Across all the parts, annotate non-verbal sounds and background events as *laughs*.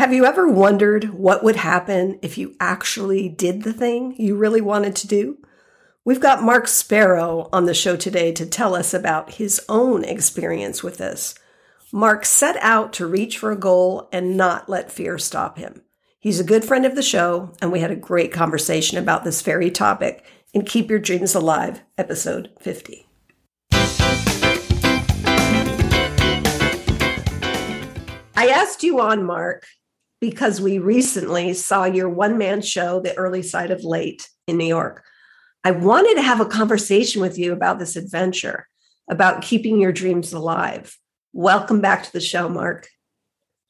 Have you ever wondered what would happen if you actually did the thing you really wanted to do? We've got Mark Sparrow on the show today to tell us about his own experience with this. Mark set out to reach for a goal and not let fear stop him. He's a good friend of the show, and we had a great conversation about this very topic in Keep Your Dreams Alive, episode 50. I asked you on, Mark, because we recently saw your one man show, The Early Side of Late, in New York. I wanted to have a conversation with you about this adventure, about keeping your dreams alive. Welcome back to the show, Mark.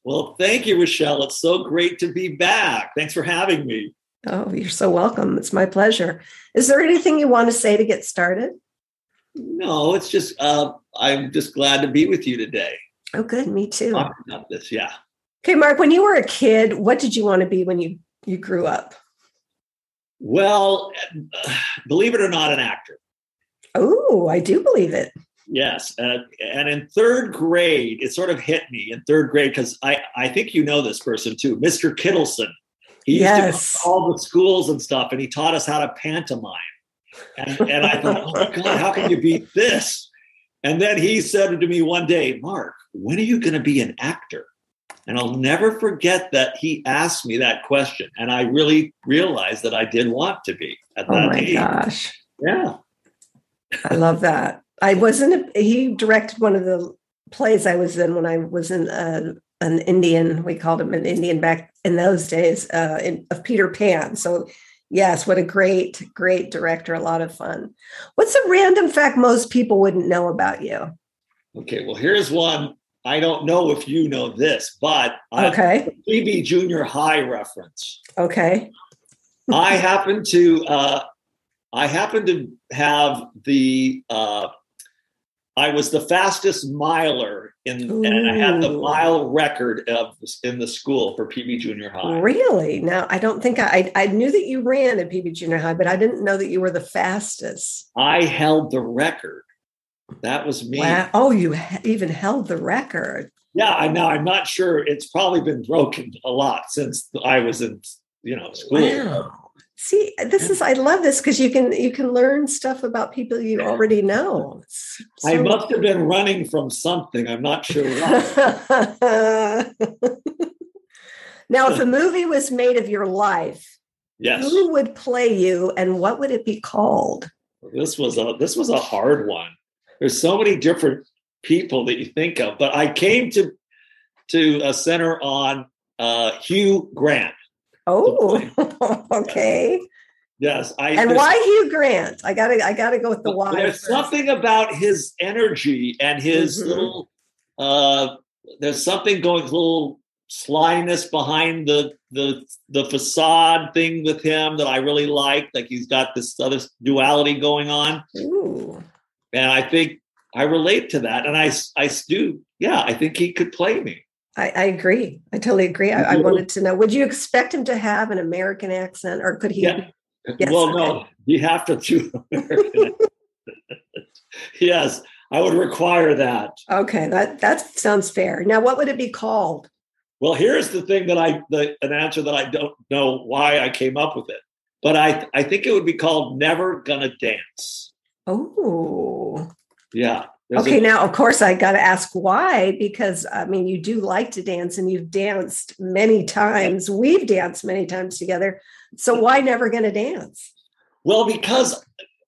Well, thank you, Rochelle. It's so great to be back. Thanks for having me. Oh, you're so welcome. It's my pleasure. Is there anything you want to say to get started? No, it's just uh, I'm just glad to be with you today. Oh, good. Me too. About this, yeah. Okay, Mark, when you were a kid, what did you want to be when you you grew up? Well, believe it or not, an actor. Oh, I do believe it. Yes, uh, and in third grade, it sort of hit me in third grade because I I think you know this person too, Mr. Kittleson. He used yes. to all the schools and stuff, and he taught us how to pantomime. And, and I thought, oh my God, how can you beat this? And then he said to me one day, Mark, when are you going to be an actor? And I'll never forget that he asked me that question. And I really realized that I did want to be at oh that Oh my age. gosh. Yeah. I love that. I wasn't, a, he directed one of the plays I was in when I was in uh, an Indian, we called him an Indian back in those days, uh, in, of Peter Pan. So, yes, what a great, great director. A lot of fun. What's a random fact most people wouldn't know about you? Okay, well, here's one I don't know if you know this, but okay, PB Junior High reference. Okay, *laughs* I happen to uh, I happen to have the uh, I was the fastest miler in, Ooh. and I had the mile record of in the school for PB Junior High. Really? Now I don't think I I knew that you ran at PB Junior High, but I didn't know that you were the fastest. I held the record. That was me. Wow. Oh, you even held the record. Yeah, I know. I'm not sure. It's probably been broken a lot since I was in, you know, school. Wow. See, this is I love this because you can you can learn stuff about people you already know. So I must have been running from something. I'm not sure *laughs* now, if a movie was made of your life, yes, who would play you, and what would it be called? This was a this was a hard one there's so many different people that you think of, but I came to to a center on uh, Hugh Grant. Oh, *laughs* okay. Yes, I. And why Hugh Grant? I gotta, I gotta go with the why. There's first. something about his energy and his mm-hmm. little. Uh, there's something going, a little slyness behind the the the facade thing with him that I really like. Like he's got this other duality going on. Ooh and I think I relate to that, and I I do. Yeah, I think he could play me. I, I agree. I totally agree. I, I, wanted to know: Would you expect him to have an American accent, or could he? Yeah. Yes, well, okay. no, you have to do *laughs* American. yes, I would require that. Okay, that that sounds fair. Now, what would it be called? Well, here's the thing that I the an answer that I don't know why I came up with it, but I I think it would be called "Never Gonna Dance." Oh. Yeah. Okay, a- now of course I got to ask why because I mean you do like to dance and you've danced many times. We've danced many times together. So why never going to dance? Well, because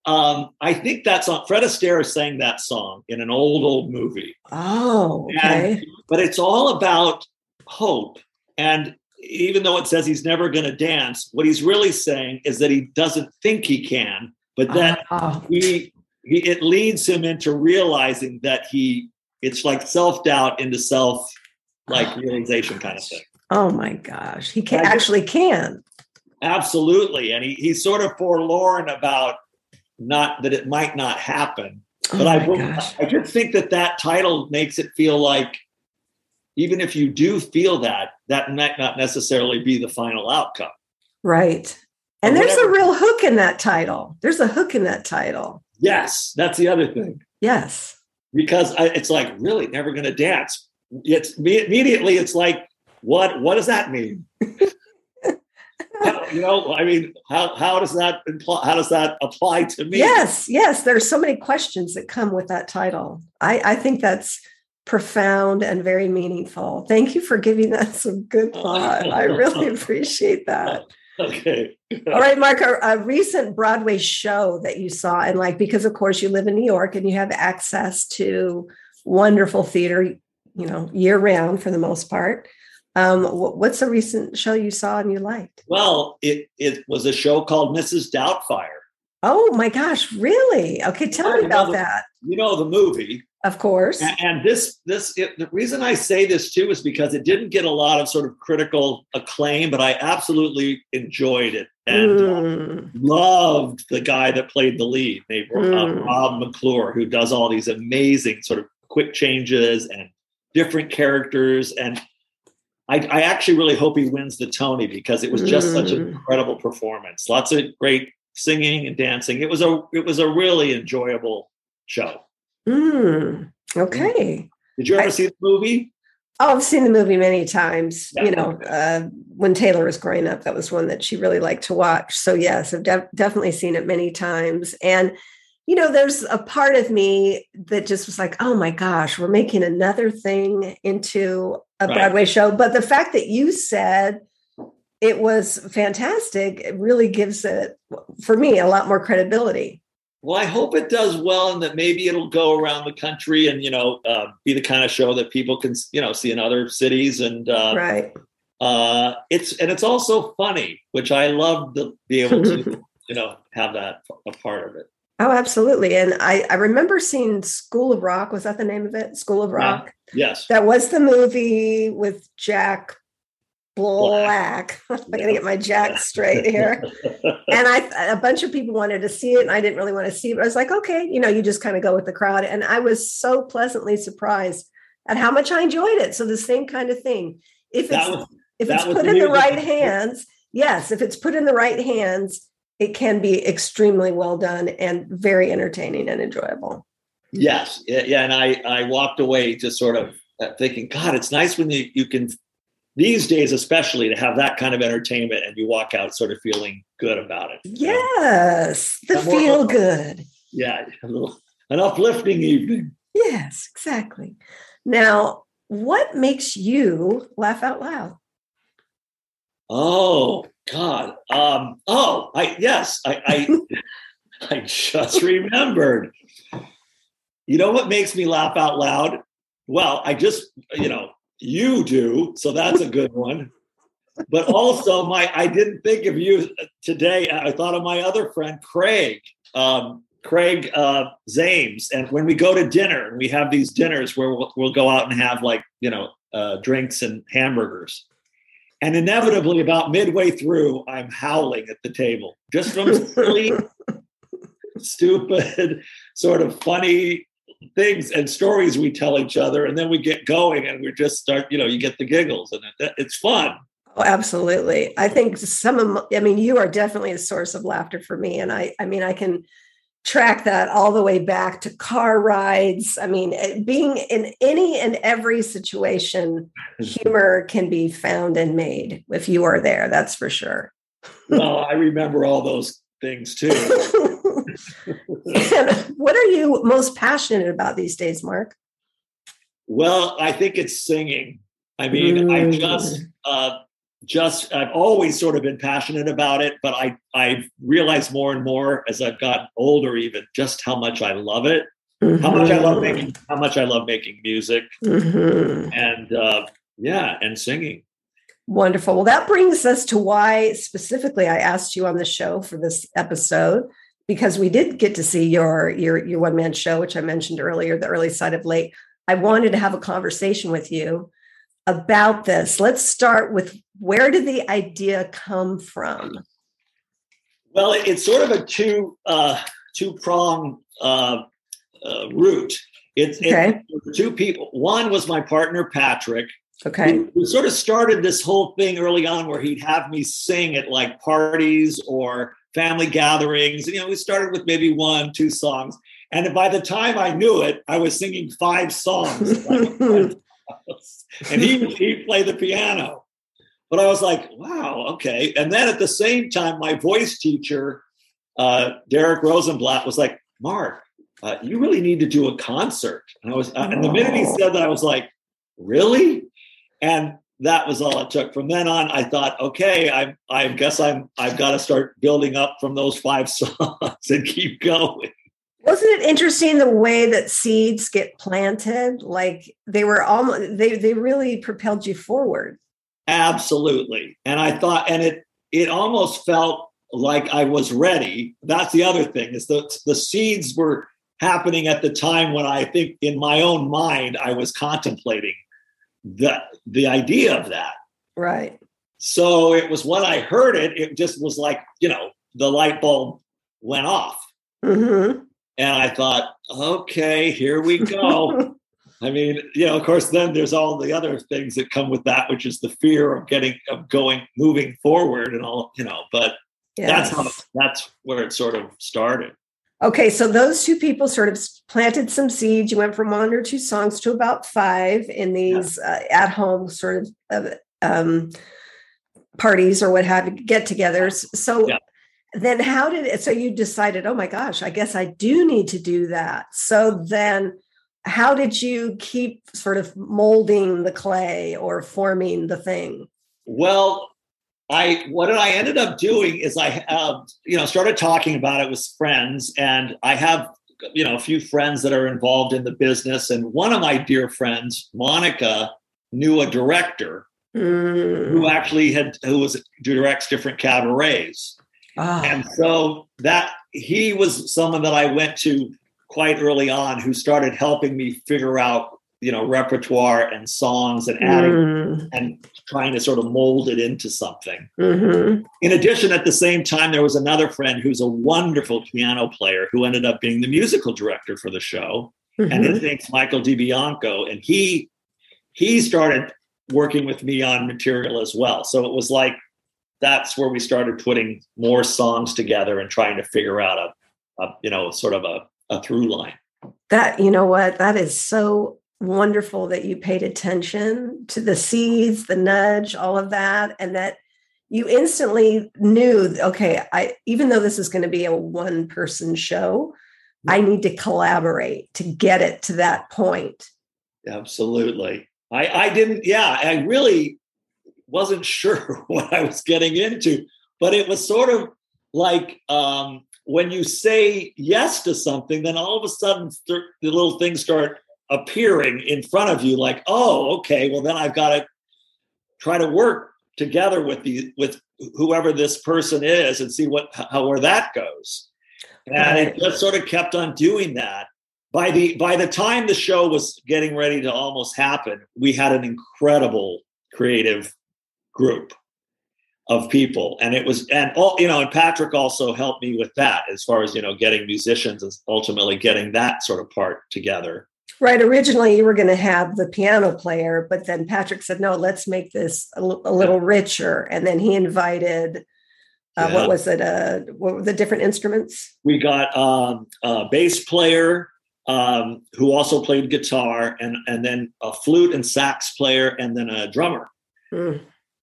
um, I think that's on Fred Astaire sang that song in an old old movie. Oh, okay. And, but it's all about hope. And even though it says he's never going to dance, what he's really saying is that he doesn't think he can, but that oh. he, he it leads him into realizing that he it's like self-doubt into self like oh realization kind of thing oh my gosh he can actually can Absolutely. And he, he's sort of forlorn about not that it might not happen. Oh but I, I just think that that title makes it feel like even if you do feel that, that might not necessarily be the final outcome. Right. And there's a real hook in that title. There's a hook in that title. Yes, that's the other thing. Yes. Because I, it's like, really, never going to dance. It's immediately, it's like, what? What does that mean? *laughs* you know, I mean, how how does that imply, how does that apply to me? Yes, yes. There's so many questions that come with that title. I I think that's profound and very meaningful. Thank you for giving that some good thought. I really *laughs* appreciate that. Okay. All right, Mark, a, a, recent Broadway show that you saw, and like, because of course you live in New York and you have access to wonderful theater, you know, year round for the most part. Um, what's a recent show you saw and you liked? Well, it it was a show called Mrs. Doubtfire. Oh my gosh, really? Okay, tell me about that. You know the movie. Of course. And, and this, this, it, the reason I say this too is because it didn't get a lot of sort of critical acclaim, but I absolutely enjoyed it and mm. uh, loved the guy that played the lead, named uh, mm. Rob McClure, who does all these amazing sort of quick changes and different characters. And I, I actually really hope he wins the Tony because it was just mm. such an mm. incredible performance. Lots of great singing and dancing. It was a, it was a really enjoyable show. Mm, okay. Did you ever I, see the movie? Oh, I've seen the movie many times. Yeah. You know, uh, when Taylor was growing up, that was one that she really liked to watch. So, yes, I've de- definitely seen it many times. And, you know, there's a part of me that just was like, oh my gosh, we're making another thing into a right. Broadway show. But the fact that you said it was fantastic, it really gives it, for me, a lot more credibility. Well, I hope it does well, and that maybe it'll go around the country, and you know, uh, be the kind of show that people can, you know, see in other cities. And uh, right, uh, it's and it's also funny, which I love to be able to, *laughs* you know, have that a part of it. Oh, absolutely. And I, I remember seeing School of Rock. Was that the name of it? School of Rock. Yeah. Yes. That was the movie with Jack black. *laughs* I'm going to get my jack straight here. *laughs* and I, a bunch of people wanted to see it, and I didn't really want to see it. But I was like, okay, you know, you just kind of go with the crowd. And I was so pleasantly surprised at how much I enjoyed it. So the same kind of thing. If it's was, if it's put in the right hands, yes, if it's put in the right hands, it can be extremely well done and very entertaining and enjoyable. Yes, yeah, and I I walked away just sort of uh, thinking, God, it's nice when you you can these days especially to have that kind of entertainment and you walk out sort of feeling good about it yes know? the feel good. Yeah little, an uplifting evening. Yes exactly. Now what makes you laugh out loud? Oh god um oh i yes i i *laughs* i just remembered. You know what makes me laugh out loud? Well i just you know you do, so that's a good one. But also, my I didn't think of you today. I thought of my other friend Craig, um, Craig uh, Zames. And when we go to dinner, and we have these dinners where we'll, we'll go out and have like you know uh, drinks and hamburgers. And inevitably, about midway through, I'm howling at the table just from silly, *laughs* stupid, sort of funny things and stories we tell each other and then we get going and we just start you know you get the giggles and it, it's fun. Oh absolutely. I think some of i mean you are definitely a source of laughter for me and i i mean i can track that all the way back to car rides. I mean eh, being in any and every situation *laughs* humor can be found and made if you are there that's for sure. Well i remember all those things too *laughs* *laughs* what are you most passionate about these days, Mark? Well, I think it's singing. I mean, mm. I just uh, just I've always sort of been passionate about it, but I I've realized more and more as I've gotten older, even just how much I love it, mm-hmm. how much I love mm-hmm. making how much I love making music, mm-hmm. and uh, yeah, and singing. Wonderful. Well, that brings us to why specifically I asked you on the show for this episode because we did get to see your your your one man show, which I mentioned earlier, the early side of late. I wanted to have a conversation with you about this. Let's start with where did the idea come from Well, it's sort of a two uh, two prong uh, uh, route. It's, okay. it's two people. One was my partner Patrick. Okay. Who, who sort of started this whole thing early on, where he'd have me sing at like parties or family gatherings. And, You know, we started with maybe one, two songs, and by the time I knew it, I was singing five songs. *laughs* and he he played the piano. But I was like, wow, okay. And then at the same time, my voice teacher, uh, Derek Rosenblatt, was like, Mark, uh, you really need to do a concert. And I was, uh, and the minute he said that, I was like, really? And that was all it took. From then on, I thought, okay, I, I guess I'm, I've got to start building up from those five *laughs* songs and keep going. Wasn't it interesting the way that seeds get planted? Like they were almost, they, they really propelled you forward. Absolutely. And I thought, and it, it almost felt like I was ready. That's the other thing is the, the seeds were happening at the time when I think in my own mind, I was contemplating the, the idea of that. Right. So it was when I heard it, it just was like, you know, the light bulb went off. Mm-hmm. And I thought, okay, here we go. *laughs* I mean, you know, of course, then there's all the other things that come with that, which is the fear of getting, of going, moving forward and all, you know, but yes. that's how, that's where it sort of started. Okay, so those two people sort of planted some seeds. You went from one or two songs to about five in these yeah. uh, at home sort of uh, um, parties or what have you, get togethers. So yeah. then how did it? So you decided, oh my gosh, I guess I do need to do that. So then how did you keep sort of molding the clay or forming the thing? Well, I what I ended up doing is I uh, you know started talking about it with friends, and I have you know a few friends that are involved in the business, and one of my dear friends, Monica, knew a director mm. who actually had who was directs different cabarets, oh. and so that he was someone that I went to quite early on who started helping me figure out you know repertoire and songs and adding mm. and trying to sort of mold it into something mm-hmm. in addition at the same time there was another friend who's a wonderful piano player who ended up being the musical director for the show mm-hmm. and his name's michael dibianco and he he started working with me on material as well so it was like that's where we started putting more songs together and trying to figure out a, a you know sort of a a through line. That, you know what, that is so wonderful that you paid attention to the seeds, the nudge, all of that, and that you instantly knew, okay, I even though this is going to be a one person show, I need to collaborate to get it to that point. Absolutely. I, I didn't, yeah, I really wasn't *laughs* sure what I was getting into, but it was sort of like um, when you say yes to something, then all of a sudden the little things start appearing in front of you, like, oh, okay, well then I've got to try to work together with the with whoever this person is and see what how where that goes. And it just sort of kept on doing that. By the by the time the show was getting ready to almost happen, we had an incredible creative group of people and it was and all you know and patrick also helped me with that as far as you know getting musicians and ultimately getting that sort of part together right originally you were going to have the piano player but then patrick said no let's make this a, l- a little richer and then he invited uh, yeah. what was it uh, what were the different instruments? We got um, a bass player um, who also played guitar and and then a flute and sax player and then a drummer. Mm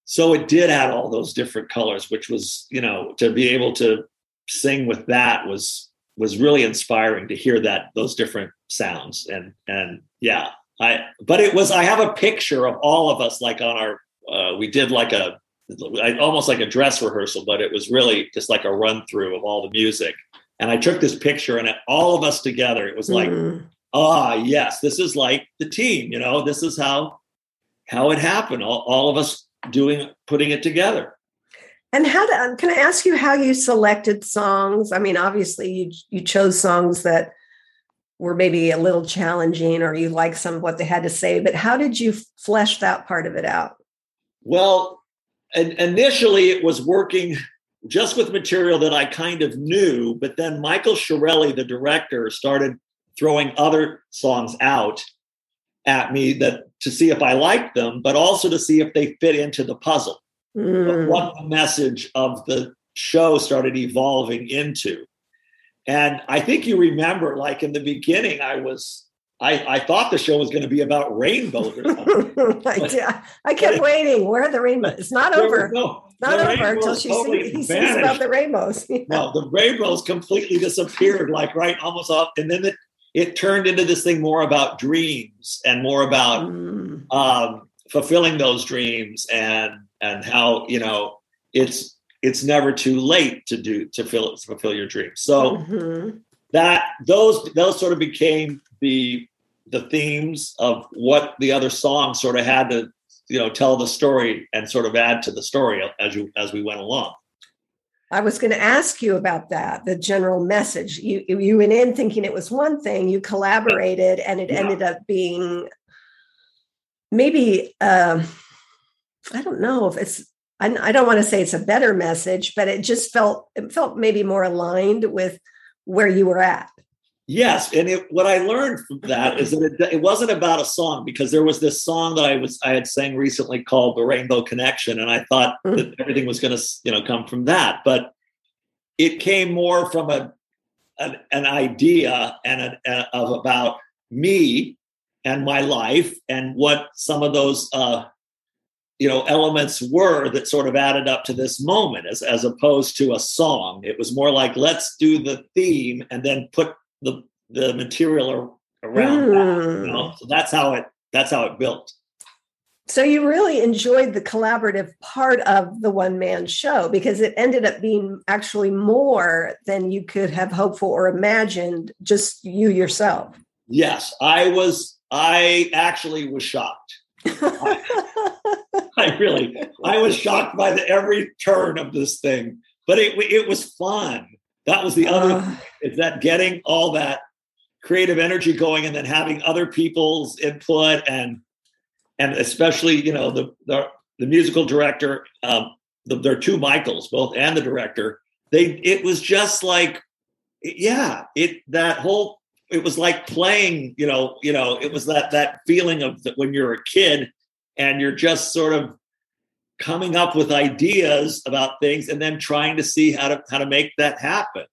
so it did add all those different colors which was you know to be able to sing with that was was really inspiring to hear that those different sounds and and yeah i but it was i have a picture of all of us like on our uh, we did like a almost like a dress rehearsal but it was really just like a run through of all the music and i took this picture and all of us together it was like mm. ah yes this is like the team you know this is how how it happened all, all of us doing putting it together. And how to, um, can I ask you how you selected songs? I mean, obviously you you chose songs that were maybe a little challenging or you like some of what they had to say, but how did you flesh that part of it out? Well, initially it was working just with material that I kind of knew, but then Michael Shirelli, the director, started throwing other songs out at me that to see if I liked them, but also to see if they fit into the puzzle. Mm. What the message of the show started evolving into. And I think you remember, like in the beginning, I was I, I thought the show was going to be about rainbows or something. *laughs* I, kept waiting. Where are the rainbows? It's not over. No, not over until she totally sings, sings about the rainbows. *laughs* Yeah. No, the rainbows completely disappeared, like right almost off. And then it, it turned into this thing more about dreams and more about mm. um, fulfilling those dreams and and how you know it's it's never too late to do to, fill, to fulfill your dreams. So mm-hmm. that those those sort of became the the themes of what the other songs sort of had to you know tell the story and sort of add to the story as you as we went along i was going to ask you about that the general message you you went in thinking it was one thing you collaborated and it yeah. ended up being maybe um, i don't know if it's I, don't want to say it's a better message but it just felt it felt maybe more aligned with where you were at Yes, and it, what I learned from that is that it, it, wasn't about a song because there was this song that I was I had sang recently called "The Rainbow Connection," and I thought mm. that everything was going to you know come from that, but it came more from a an, an idea and a, a, of about me and my life and what some of those uh, you know elements were that sort of added up to this moment as as opposed to a song. It was more like let's do the theme and then put the the material around mm. that. You know? Hmm. So that's how it that's how it built. So you really enjoyed the collaborative part of the one man show because it ended up being actually more than you could have hoped for or imagined just you yourself. Yes, I was I actually was shocked. I, really I was shocked by the every turn of this thing, but it it was fun. That was the other uh, is that getting all that creative energy going and then having other people's input and and especially you know the the, the musical director um the, there are two michaels both and the director they it was just like yeah it that whole it was like playing you know you know it was that that feeling of that when you're a kid and you're just sort of coming up with ideas about things and then trying to see how to how to make that happen.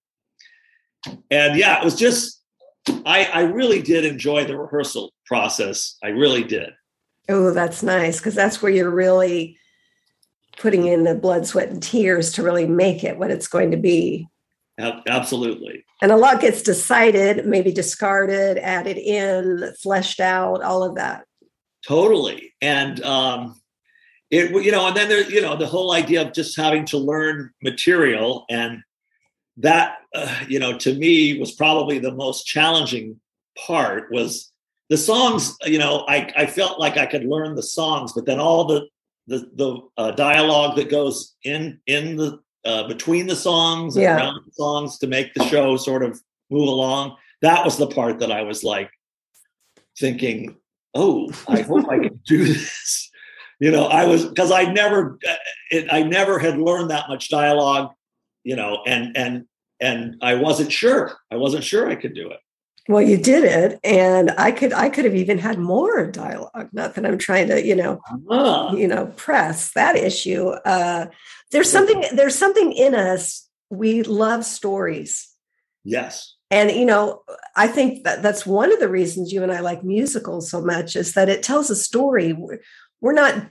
And yeah it was just i i really did enjoy the rehearsal process. I really did. Oh that's nice because that's where you're really putting in the blood sweat and tears to really make it what it's going to be absolutely. And a lot gets decided maybe discarded added in fleshed out all of that. Totally. And um it you know and then there you know the whole idea of just having to learn material and that uh, you know to me was probably the most challenging part was the songs you know i i felt like i could learn the songs but then all the the the uh, dialogue that goes in in the uh, between the songs yeah. and around the songs to make the show sort of move along that was the part that i was like thinking oh i hope i can do *laughs* this you know i was because i never uh, it, i never had learned that much dialogue you know and and and i wasn't sure i wasn't sure i could do it well you did it and i could i could have even had more dialogue not that i'm trying to you know uh-huh. you know press that issue uh there's something there's something in us we love stories yes and you know i think that that's one of the reasons you and i like musicals so much is that it tells a story we're not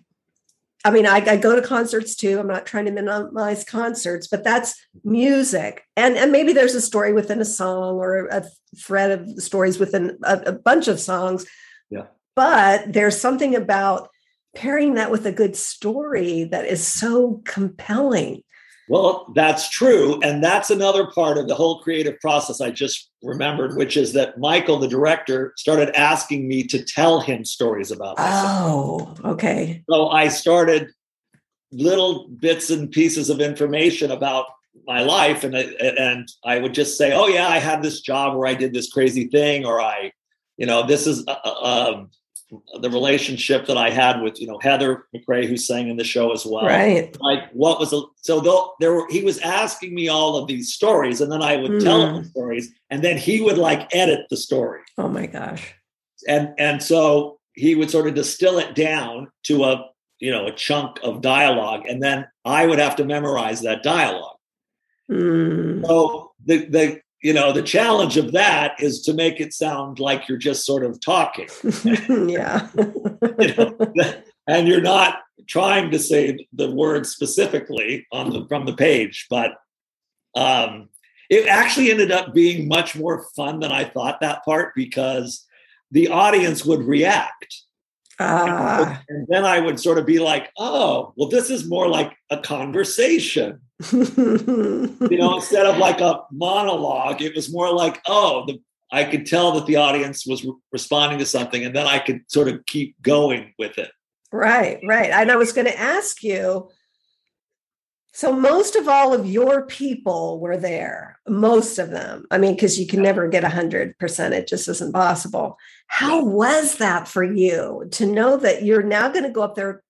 I mean, I, I, go to concerts too. I'm not trying to minimize concerts, but that's music. And, and maybe there's a story within a song or a thread of stories within a, a bunch of songs. Yeah. But there's something about pairing that with a good story that is so compelling. Well, that's true. And that's another part of the whole creative process I just remembered, which is that Michael, the director, started asking me to tell him stories about myself. Oh, okay. So I started little bits and pieces of information about my life. And, and I would just say, oh, yeah, I had this job where I did this crazy thing, or I, you know, this is, uh, uh um, the relationship that I had with you know Heather McRae, who sang in the show as well. Right. Like what was a, so though there were he was asking me all of these stories, and then I would mm. tell him the hmm. stories, and then he would like edit the story. Oh my gosh. And and so he would sort of distill it down to a you know a chunk of dialogue, and then I would have to memorize that dialogue. Mm. So the the you know the challenge of that is to make it sound like you're just sort of talking. *laughs* Yeah. You know, *laughs* and you're not trying to say the word specifically on the from the page but um it actually ended up being much more fun than i thought that part because the audience would react. Ah. and then i would sort of be like oh well this is more like a conversation *laughs* you know, instead of like a monologue, it was more like, oh, the, I could tell that the audience was re- responding to something, and then I could sort of keep going with it. Right, right. And I was going to ask you. So most of all of your people were there, most of them. I mean, because you can never get a hundred percent; it just isn't possible. How was that for you to know that you're now going to go up there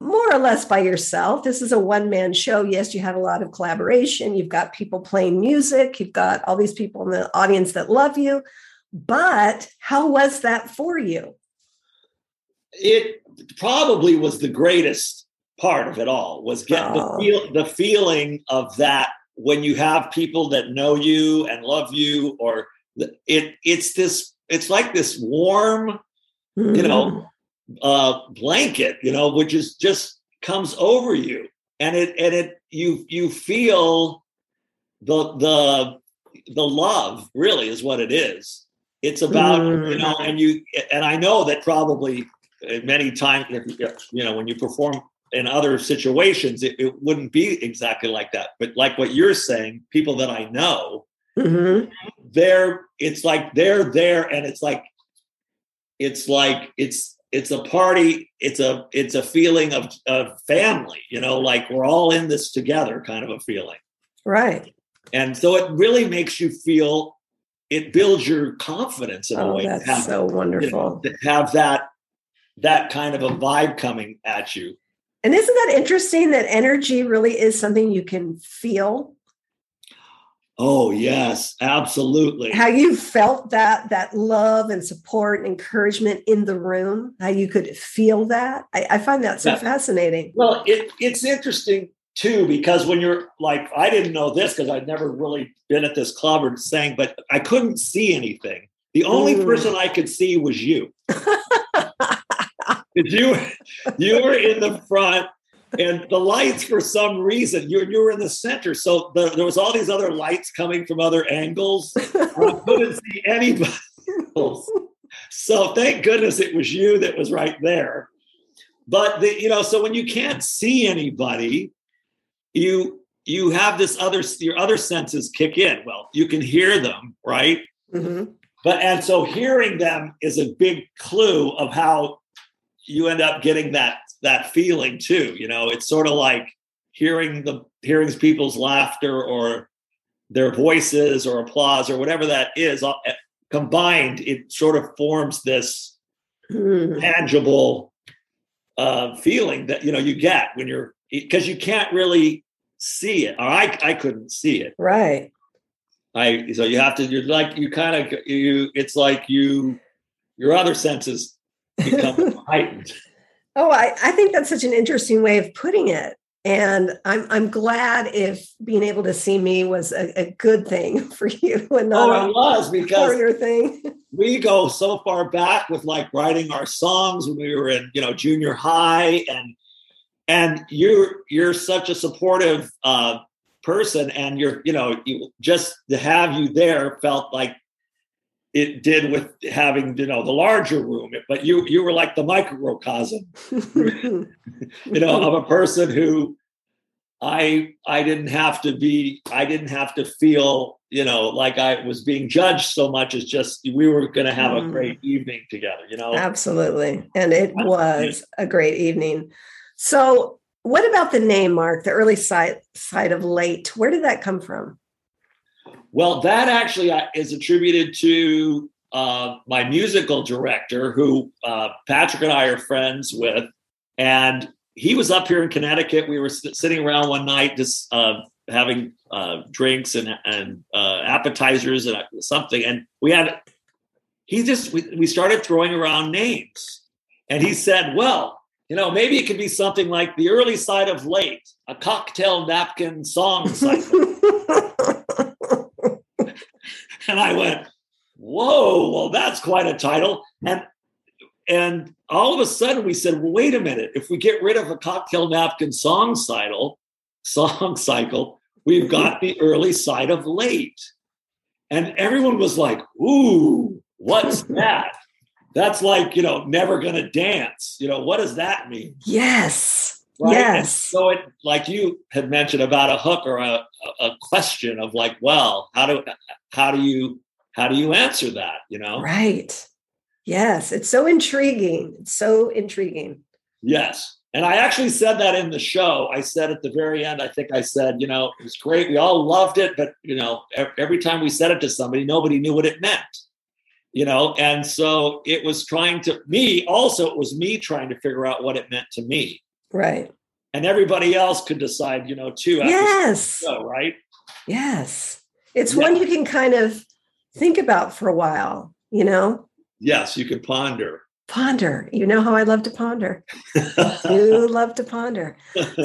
more or less by yourself. This is a one man show. Yes, you have a lot of collaboration. You've got people playing music. You've got all these people in the audience that love you. But how was that for you? It probably was the greatest part of it all was get oh. the feel the feeling of that when you have people that know you and love you or it it's this it's like this warm mm-hmm. you know mm-hmm uh, blanket, you know, which is just comes over you, and it and it you you feel the the the love really is what it is. It's about mm. you know, and you and I know that probably many times you know when you perform in other situations it, it, wouldn't be exactly like that but like what you're saying people that i know mm-hmm. they're it's like they're there and it's like it's like it's it's a party it's a it's a feeling of, of family you know like we're all in this together kind of a feeling. Right. And so it really makes you feel it builds your confidence in oh, a way that's have, so wonderful you know, to have that that kind of a vibe coming at you. And isn't that interesting that energy really is something you can feel Oh yes, absolutely. How you felt that that love and support and encouragement in the room, how you could feel that. I, I find that so yeah. fascinating. Well, it, it's interesting too because when you're like, I didn't know this because I'd never really been at this club or sang, but I couldn't see anything. The only mm. person I could see was you. *laughs* you you were in the front and the lights for some reason you, you were in the center. So the, there was all these other lights coming from other angles. I couldn't see anybody else. so thank goodness it was you that was right there. But the you know so when you can't see anybody you you have this other your other senses kick in. Well you can hear them right? Mm-hmm. but and so hearing them is a big clue of how you end up getting that that feeling too. You know, it's sort of like hearing the hearing people's laughter or their voices or applause or whatever that is uh, combined. It sort of forms this mm. tangible uh, feeling that you know you get when you're because you can't really see it. Or I I couldn't see it. Right. I so you have to you're like you kind of you it's like you your other senses become *laughs* heightened. Oh, I, I think that's such an interesting way of putting it. And I'm I'm glad if being able to see me was a, a good thing *laughs* for you and not oh, it was because thing. *laughs* We go so far back with like writing our songs when we were in you know junior high and and you're you're such a supportive uh, person and you're you know you, just to have you there felt like it did with having you know the larger room but you you were like the microcosm. *laughs* You know of a person who i i didn't have to be i didn't have to feel you know like i was being judged so much as just we were going to have mm. a great evening together you know? Absolutely. And it was a great evening. So what about the name mark the early side side of late? Where did that come from well, that actually uh, is attributed to uh, my musical director, who uh, Patrick and I are friends with, and he was up here in Connecticut. We were sitting around one night, just uh, having uh, drinks and and uh, appetizers and something, and we had. He just we, we started throwing around names, and he said, "Well, you know, maybe it could be something like the early side of late, a cocktail napkin song cycle." *laughs* and I went, "Whoa! Well, that's quite a title." Hmm. And and all of a sudden we said, well, wait a minute. If we get rid of a cocktail napkin song cycle, song *laughs* cycle, we've got the early side of late. And everyone was like, ooh, what's *laughs* that? That's like, you know, never gonna dance. You know, what does that mean? Yes. Right? Yes. So it like you had mentioned about a hook or a, a question of like, well, how do how do you how do you answer that? You know? Right. Yes, it's so intriguing. It's so intriguing. Yes. And I actually said that in the show. I said at the very end, I think I said, you know, it was great. We all loved it, but, you know, every time we said it to somebody, nobody knew what it meant, you know? And so it was trying to, me also, it was me trying to figure out what it meant to me. Right. And everybody else could decide, you know, too. Yes. Show, right. Yes. It's yeah. one you can kind of think about for a while, you know? Yes, you can ponder. Ponder. You know how I love to ponder. you *laughs* love to ponder.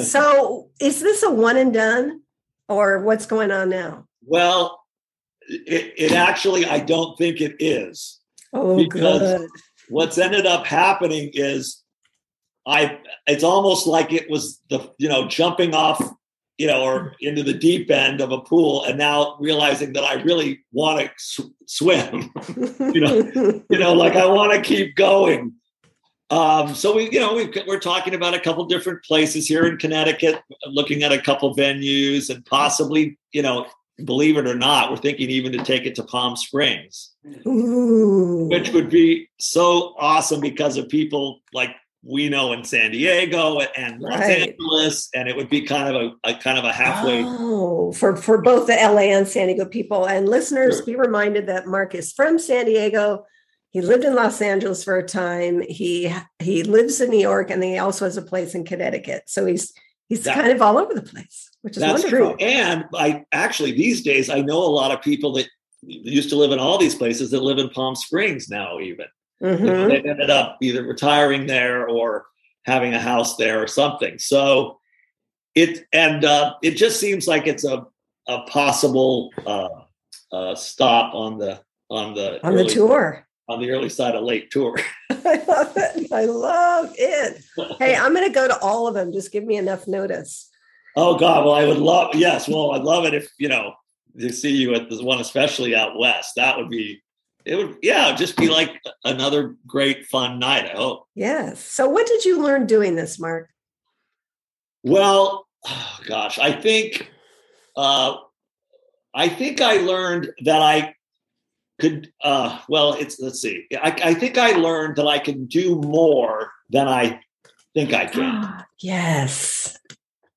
So, is this a one and done or what's going on now? Well, it, it actually, I don't think it is. Oh, because good. what's ended up happening is I, it's almost like it was the, you know, jumping off you know, or into the deep end of a pool, and now realizing that I really want to sw- swim, you know, you know, like I want to keep going. Um, so we, you know, we are talking about a couple different places here in Connecticut, looking at a couple venues, and possibly, you know, believe it or not, we're thinking even to take it to Palm Springs, Ooh. which would be so awesome because of people like we know in San Diego and Los right. Angeles, and it would be kind of a, a, kind of a halfway. Oh, for for both the LA and San Diego people and listeners, sure. be reminded that Mark is from San Diego. He lived in Los Angeles for a time. He he lives in New York, and he also has a place in Connecticut. So he's he's that, kind of all over the place, which is that's wonderful. True. And I actually these days I know a lot of people that used to live in all these places that live in Palm Springs now, even. Mm-hmm. You know, they ended up either retiring there or having a house there or something. So it and uh, it just seems like it's a a possible uh, uh, stop on the on the on the tour on the early side of late tour. *laughs* *laughs* I love it. I love it. Hey, I'm going to go to all of them. Just give me enough notice. Oh God! Well, I would love. Yes, well, I'd love it if you know to see you at the one, especially out west. That would be it would yeah just be like another great fun night i hope. Yes. So what did you learn doing this mark? Well oh *sighs* gosh i think uh i think i learned that i could uh well it's let's see. I, I think i learned that i can do more than i think i can. *gasps* Yes.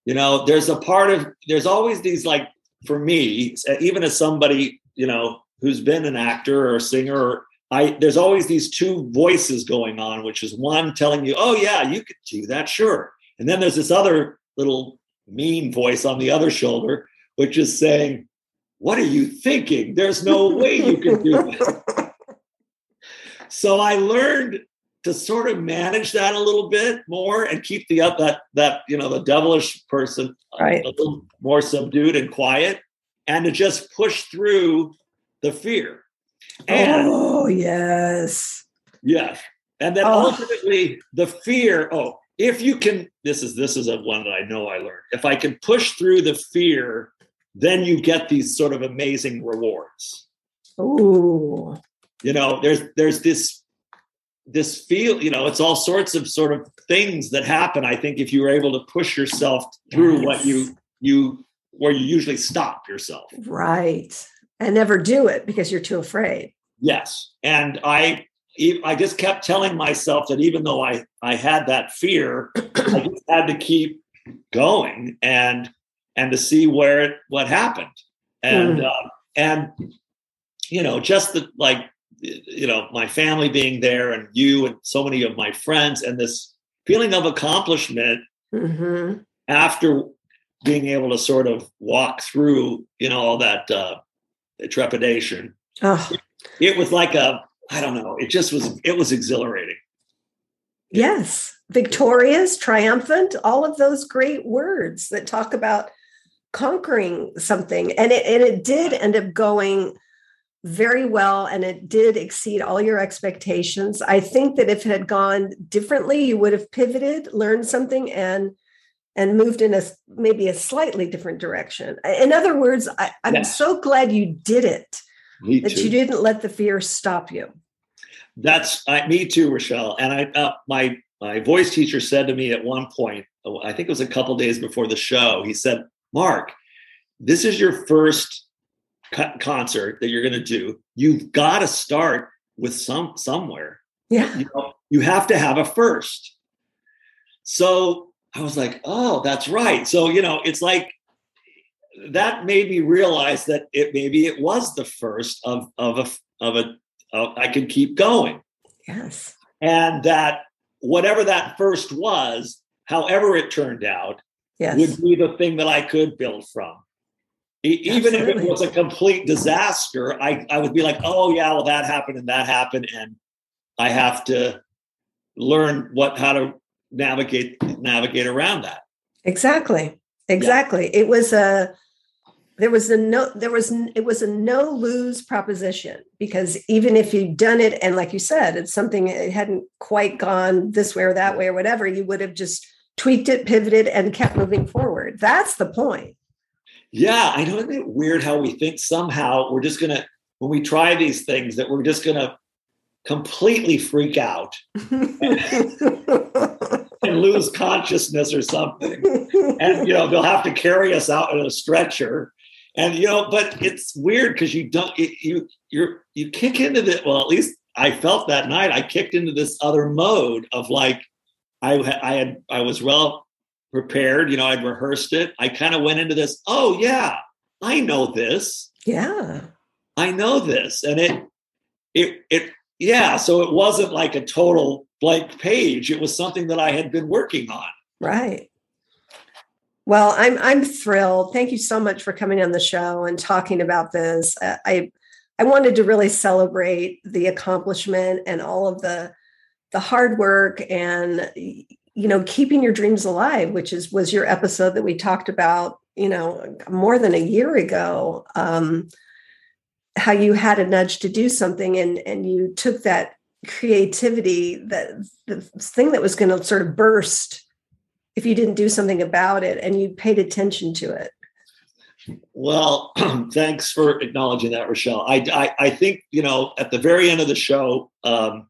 You know there's a part of there's always these like for me even as somebody you know who's been an actor or a singer I there's always these two voices going on, which is one telling you, "Oh yeah, you could do that, sure," and then there's this other little mean voice on the other shoulder, which is saying, "What are you thinking? There's no way you can do it." *laughs* so I learned to sort of manage that a little bit more and keep the up that that you know the devilish person right. a little more subdued and quiet, and to just push through the fear. And oh, yes. Yes. And then oh. ultimately the fear, oh, if you can, this is this is a one that I know I learned. If I can push through the fear, then you get these sort of amazing rewards. Ooh. You know, there's there's this this feel, you know, it's all sorts of sort of things that happen. I think if you were able to push yourself through yes. what you you where you usually stop yourself. Right and never do it because you're too afraid. Yes. And I I just kept telling myself that even though I I had that fear, I just had to keep going and and to see where it what happened. And mm. uh, and you know, just the like you know, my family being there and you and so many of my friends and this feeling of accomplishment mm-hmm. after being able to sort of walk through, you know, all that uh, trepidation. Oh. It, was like a, I don't know, it just was, it was exhilarating. Yes. Victorious, triumphant, all of those great words that talk about conquering something. And it, and it did end up going very well and it did exceed all your expectations. I think that if it had gone differently, you would have pivoted, learned something, and and moved in a maybe a slightly different direction. In other words, I, am yes. so glad you did it. Me that too. you didn't let the fear stop you. That's I, me too, Rochelle. And I uh, my my voice teacher said to me at one point, I think it was a couple days before the show. He said, "Mark, this is your first co- concert that you're going to do. You've got to start with some somewhere. Yeah, you, know, you have to have a first. So I was like, oh, that's right. So, you know, it's like that made me realize that it maybe it was the first of of a of a of, I could keep going. Yes. And that whatever that first was, however it turned out, yes. would be the thing that I could build from. even if it was a complete disaster, I, I would be like, oh yeah, well that happened and that happened, and I have to learn what how to navigate navigate around that. Exactly. Exactly. Yeah. it was a there was a no there was it was a no lose proposition because even if you'd done it and like you said it's something it hadn't quite gone this way or that way or whatever you would have just tweaked it pivoted and kept moving forward. That's the point. Yeah i know isn't it weird how we think somehow we're just gonna when we try these things that we're just gonna completely freak out *laughs* and lose consciousness or something. And, you know, they'll have to carry us out in a stretcher. And, you know, but it's weird because you don't, it, you, you're, you kick into the, well, at least I felt that night, I kicked into this other mode of like, I, I had, I was well prepared, you know, I'd rehearsed it. I kind of went into this, oh, yeah, I know this. Yeah. I know this. And it, it, it, yeah. So it wasn't like a total blank page. It was something that I had been working on. Right. Well, I'm I'm thrilled. Thank you so much for coming on the show and talking about this. I I wanted to really celebrate the accomplishment and all of the the hard work and you know keeping your dreams alive, which is was your episode that we talked about. You know, more than a year ago. Um, how you had a nudge to do something and and you took that creativity that the thing that was going to sort of burst if you didn't do something about it and you paid attention to it. Well *clears throat* thanks for acknowledging that rochelle. I, I, I think you know at the very end of the show um,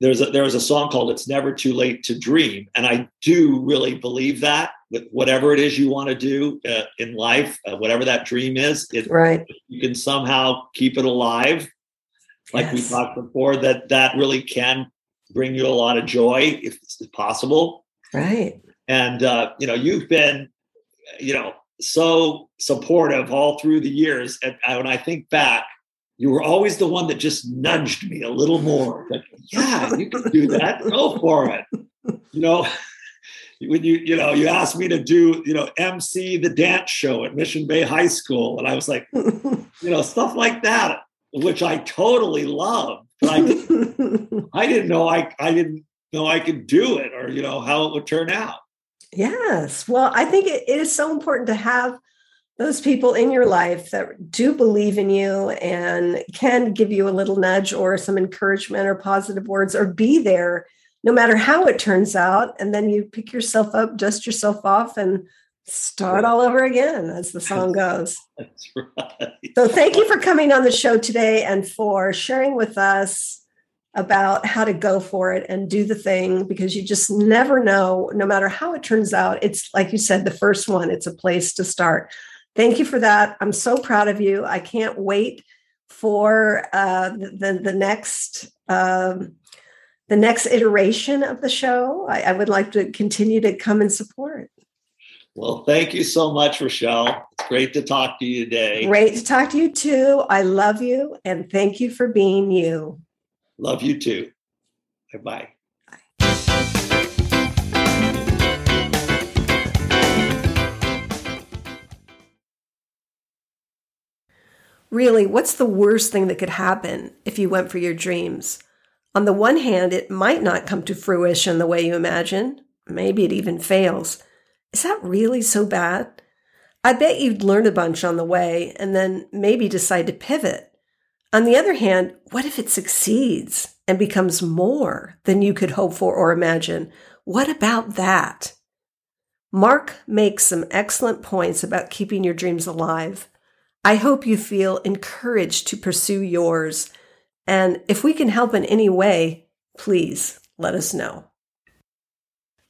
there's a there was a song called it's never too late to dream and i do really believe that with whatever it is you want to do uh, in life uh, whatever that dream is it, right. you can somehow keep it alive like yes. we talked before, that that really can bring you a lot of joy if it's possible. Right. And uh, you know, you've been, you know, so supportive all through the years. And when I think back, you were always the one that just nudged me a little more. Like, yeah, you can do that. Go for it. You know, *laughs* when you you know you asked me to do you know MC the dance show at Mission Bay High School, and I was like, *laughs* you know, stuff like that which I totally love. I, *laughs* I didn't know I I didn't know I could do it or you know how it would turn out. Yes. Well, I think it, it is so important to have those people in your life that do believe in you and can give you a little nudge or some encouragement or positive words or be there no matter how it turns out. And then you pick yourself up, dust yourself off, and start all over again, as the song goes. *laughs* That's right. So, thank you for coming on the show today and for sharing with us about how to go for it and do the thing because you just never know, no matter how it turns out. It's like you said, the first one, it's a place to start. Thank you for that. I'm so proud of you. I can't wait for uh, the, the next. Um, the next iteration of the show, I, I would like to continue to come and support. Well, thank you so much, Rochelle. It's great to talk to you today. Great to talk to you too. I love you and thank you for being you. Love you too. Bye bye. Really, what's the worst thing that could happen if you went for your dreams? On the one hand, it might not come to fruition the way you imagine. Maybe it even fails. Is that really so bad? I bet you'd learn a bunch on the way and then maybe decide to pivot. On the other hand, what if it succeeds and becomes more than you could hope for or imagine? What about that? Mark makes some excellent points about keeping your dreams alive. I hope you feel encouraged to pursue yours. And if we can help in any way, please let us know.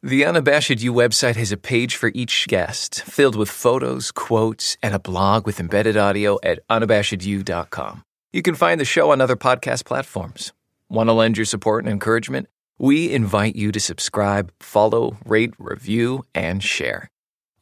The Unabashed You website has a page for each guest, filled with photos, quotes, and a blog with embedded audio at unabashedyou.com. You can find the show on other podcast platforms. Want to lend your support and encouragement? We invite you to subscribe, follow, rate, review, and share.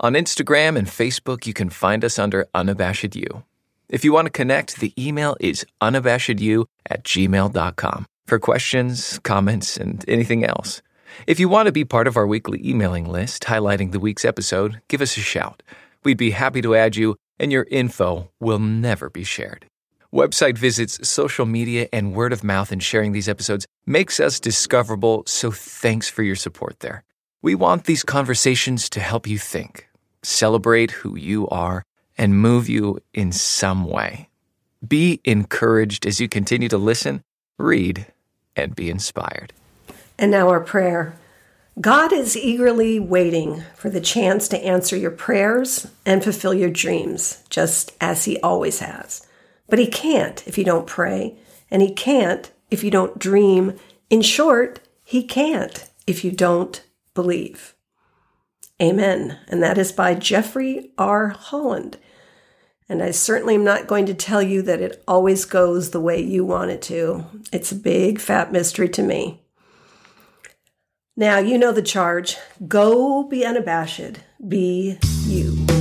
On Instagram and Facebook, you can find us under Unabashed You. If you want to connect, the email is unabashedyou at gmail.com for questions, comments, and anything else. If you want to be part of our weekly emailing list highlighting the week's episode, give us a shout. We'd be happy to add you, and your info will never be shared. Website visits, social media, and word of mouth in sharing these episodes makes us discoverable, so thanks for your support there. We want these conversations to help you think, celebrate who you are, and move you in some way. Be encouraged as you continue to listen, read, and be inspired. And now our prayer. God is eagerly waiting for the chance to answer your prayers and fulfill your dreams, just as He always has. But He can't if you don't pray, and He can't if you don't dream. In short, He can't if you don't believe. Amen. And that is by Jeffrey R. Holland. And I certainly am not going to tell you that it always goes the way you want it to. It's a big fat mystery to me. Now, you know the charge go be unabashed, be you.